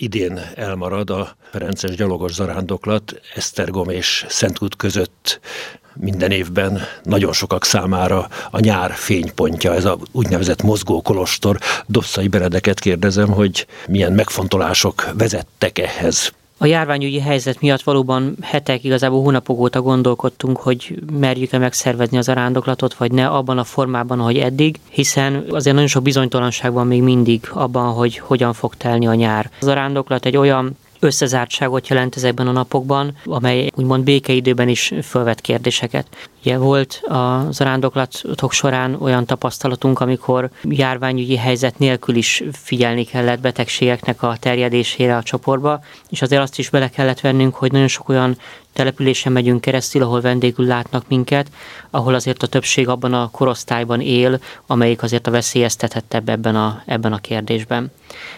idén elmarad a Ferences gyalogos zarándoklat Esztergom és Szentkút között minden évben nagyon sokak számára a nyár fénypontja, ez a úgynevezett mozgó kolostor. Dosszai Beredeket kérdezem, hogy milyen megfontolások vezettek ehhez. A járványügyi helyzet miatt valóban hetek, igazából hónapok óta gondolkodtunk, hogy merjük-e megszervezni az arándoklatot, vagy ne abban a formában, ahogy eddig, hiszen azért nagyon sok bizonytalanság van még mindig abban, hogy hogyan fog telni a nyár. Az arándoklat egy olyan összezártságot jelent ezekben a napokban, amely úgymond békeidőben is fölvet kérdéseket. Ugye volt a zarándoklatok során olyan tapasztalatunk, amikor járványügyi helyzet nélkül is figyelni kellett betegségeknek a terjedésére a csoportba, és azért azt is bele kellett vennünk, hogy nagyon sok olyan településen megyünk keresztül, ahol vendégül látnak minket, ahol azért a többség abban a korosztályban él, amelyik azért a veszélyeztetettebb ebben a, ebben a kérdésben.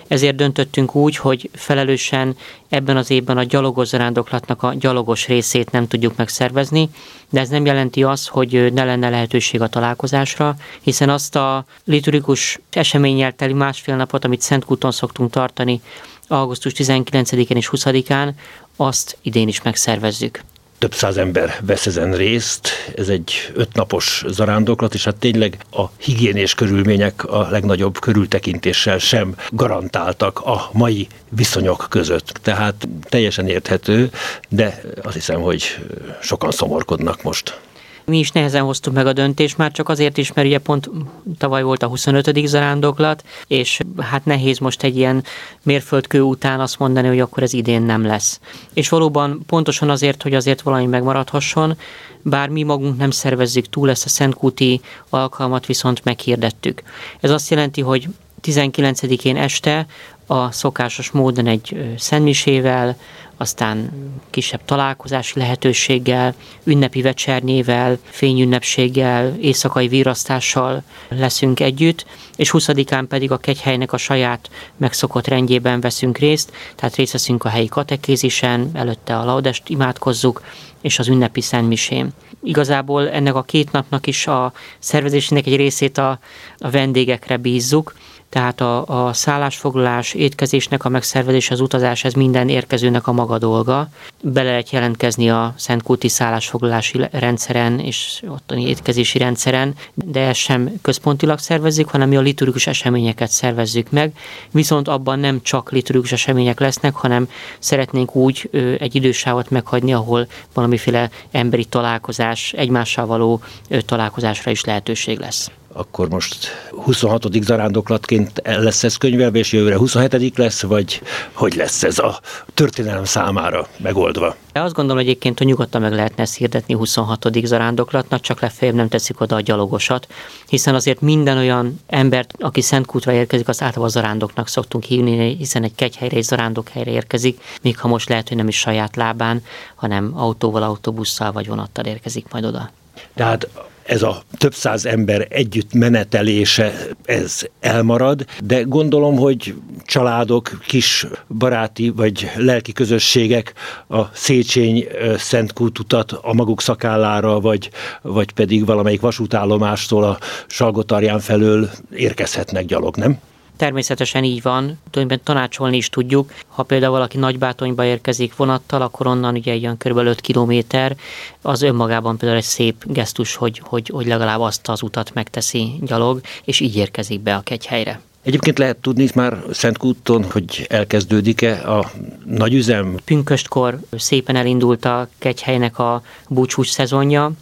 Ezért döntöttünk úgy, hogy felelősen ebben az évben a gyalogos zarándoklatnak a gyalogos részét nem tudjuk megszervezni, de ez nem jelenti azt, hogy ne lenne lehetőség a találkozásra, hiszen azt a liturgikus eseményel teli másfél napot, amit Szentkúton szoktunk tartani, augusztus 19-én és 20-án, azt idén is megszervezzük több száz ember vesz ezen részt, ez egy ötnapos zarándoklat, és hát tényleg a higiénés körülmények a legnagyobb körültekintéssel sem garantáltak a mai viszonyok között. Tehát teljesen érthető, de azt hiszem, hogy sokan szomorkodnak most. Mi is nehezen hoztuk meg a döntést, már csak azért is, mert ugye pont tavaly volt a 25. zarándoklat, és hát nehéz most egy ilyen mérföldkő után azt mondani, hogy akkor ez idén nem lesz. És valóban pontosan azért, hogy azért valami megmaradhasson, bár mi magunk nem szervezzük túl ezt a Szentkúti alkalmat, viszont meghirdettük. Ez azt jelenti, hogy 19-én este a szokásos módon egy szentmisével, aztán kisebb találkozási lehetőséggel, ünnepi vecsernyével, fényünnepséggel, éjszakai virasztással leszünk együtt, és 20-án pedig a kegyhelynek a saját megszokott rendjében veszünk részt, tehát részt veszünk a helyi katekézisen, előtte a laudest imádkozzuk, és az ünnepi szentmisén. Igazából ennek a két napnak is a szervezésének egy részét a, a vendégekre bízzuk, tehát a, a szállásfoglalás, étkezésnek a megszervezés, az utazás, ez minden érkezőnek a maga dolga. Bele lehet jelentkezni a Szentkulti szállásfoglalási rendszeren és ottani étkezési rendszeren, de ezt sem központilag szervezzük, hanem mi a liturgikus eseményeket szervezzük meg. Viszont abban nem csak liturgikus események lesznek, hanem szeretnénk úgy egy idősávot meghagyni, ahol valamiféle emberi találkozás, egymással való találkozásra is lehetőség lesz akkor most 26. zarándoklatként lesz ez könyvelve, és jövőre 27. lesz, vagy hogy lesz ez a történelem számára megoldva? Azt gondolom egyébként, hogy nyugodtan meg lehetne ezt hirdetni 26. zarándoklatnak, csak legfeljebb nem teszik oda a gyalogosat, hiszen azért minden olyan embert, aki Szentkútra érkezik, az általában zarándoknak szoktunk hívni, hiszen egy kegyhelyre és helyre érkezik, még ha most lehet, hogy nem is saját lábán, hanem autóval, autóbusszal vagy vonattal érkezik majd oda. Tehát ez a több száz ember együtt menetelése, ez elmarad, de gondolom, hogy családok, kis baráti vagy lelki közösségek a Széchenyi Szent Kútutat a maguk szakállára, vagy, vagy pedig valamelyik vasútállomástól a Salgotarján felől érkezhetnek gyalog, nem? Természetesen így van, tulajdonképpen tanácsolni is tudjuk. Ha például valaki Nagybátonyba érkezik vonattal, akkor onnan ugye ilyen kb. 5 kilométer, az önmagában például egy szép gesztus, hogy, hogy, hogy legalább azt az utat megteszi gyalog, és így érkezik be a kegyhelyre. Egyébként lehet tudni már Szentkúton, hogy elkezdődik-e a nagyüzem? Pünköstkor szépen elindult a kegyhelynek a búcsús szezonja,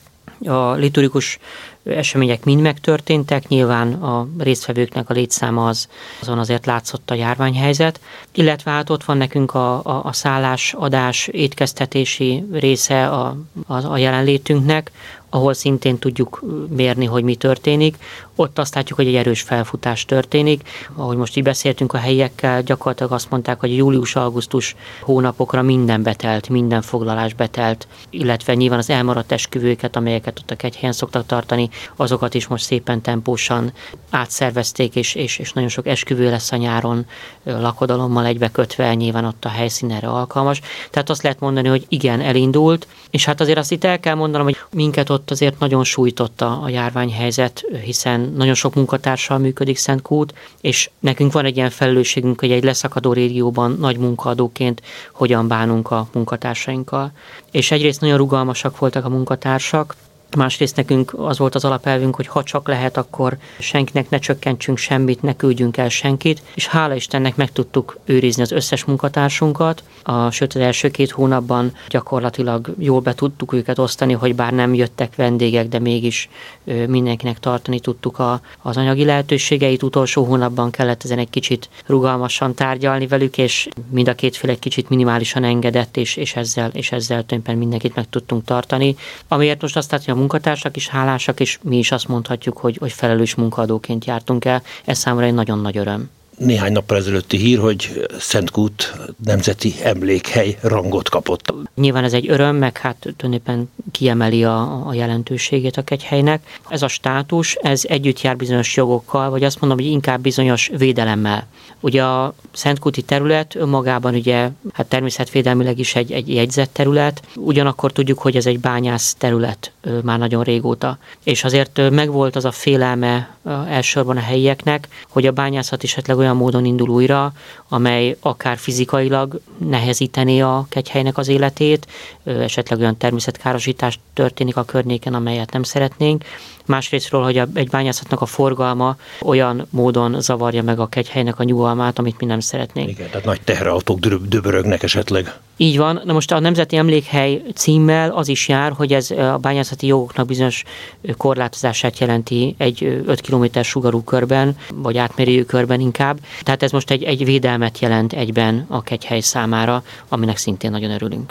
a liturgikus események mind megtörténtek, nyilván a résztvevőknek a létszáma az, azon azért látszott a járványhelyzet, illetve hát ott van nekünk a, a, a szállás, étkeztetési része a, a, a jelenlétünknek, ahol szintén tudjuk mérni, hogy mi történik. Ott azt látjuk, hogy egy erős felfutás történik. Ahogy most így beszéltünk a helyiekkel, gyakorlatilag azt mondták, hogy július-augusztus hónapokra minden betelt, minden foglalás betelt, illetve nyilván az elmaradt esküvőket, amelyeket ott a kegyhelyen szoktak tartani, azokat is most szépen tempósan átszervezték, és, és, és nagyon sok esküvő lesz a nyáron lakodalommal egybekötve, nyilván ott a helyszín erre alkalmas. Tehát azt lehet mondani, hogy igen, elindult, és hát azért azt itt el kell mondanom, hogy minket ott ott azért nagyon sújtotta a járványhelyzet, hiszen nagyon sok munkatársal működik Szentkút, és nekünk van egy ilyen felelősségünk, hogy egy leszakadó régióban nagy munkaadóként hogyan bánunk a munkatársainkkal. És egyrészt nagyon rugalmasak voltak a munkatársak, Másrészt nekünk az volt az alapelvünk, hogy ha csak lehet, akkor senkinek ne csökkentsünk semmit, ne küldjünk el senkit, és hála Istennek meg tudtuk őrizni az összes munkatársunkat. A, sőt, az első két hónapban gyakorlatilag jól be tudtuk őket osztani, hogy bár nem jöttek vendégek, de mégis mindenkinek tartani tudtuk a, az anyagi lehetőségeit. Utolsó hónapban kellett ezen egy kicsit rugalmasan tárgyalni velük, és mind a két fél egy kicsit minimálisan engedett, és, és ezzel, és ezzel tulajdonképpen mindenkit meg tudtunk tartani. Amiért most azt látja, munkatársak is hálásak, és mi is azt mondhatjuk, hogy, hogy felelős munkaadóként jártunk el. Ez számomra egy nagyon nagy öröm néhány nappal ezelőtti hír, hogy Szentkút nemzeti emlékhely rangot kapott. Nyilván ez egy öröm, meg hát tulajdonképpen kiemeli a, a jelentőségét a kegyhelynek. Ez a státus, ez együtt jár bizonyos jogokkal, vagy azt mondom, hogy inkább bizonyos védelemmel. Ugye a Szentkúti terület önmagában ugye hát természetvédelmileg is egy, egy jegyzett terület, ugyanakkor tudjuk, hogy ez egy bányász terület már nagyon régóta. És azért megvolt az a félelme elsősorban a helyieknek, hogy a bányászat esetleg olyan módon indul újra, amely akár fizikailag nehezítené a kegyhelynek az életét, esetleg olyan természetkárosítás történik a környéken, amelyet nem szeretnénk, másrésztről, hogy a, egy bányászatnak a forgalma olyan módon zavarja meg a kegyhelynek a nyugalmát, amit mi nem szeretnénk. Igen, tehát nagy teherautók döbörögnek esetleg. Így van. Na most a Nemzeti Emlékhely címmel az is jár, hogy ez a bányászati jogoknak bizonyos korlátozását jelenti egy 5 km sugarú körben, vagy átmérőjű körben inkább. Tehát ez most egy, egy védelmet jelent egyben a kegyhely számára, aminek szintén nagyon örülünk.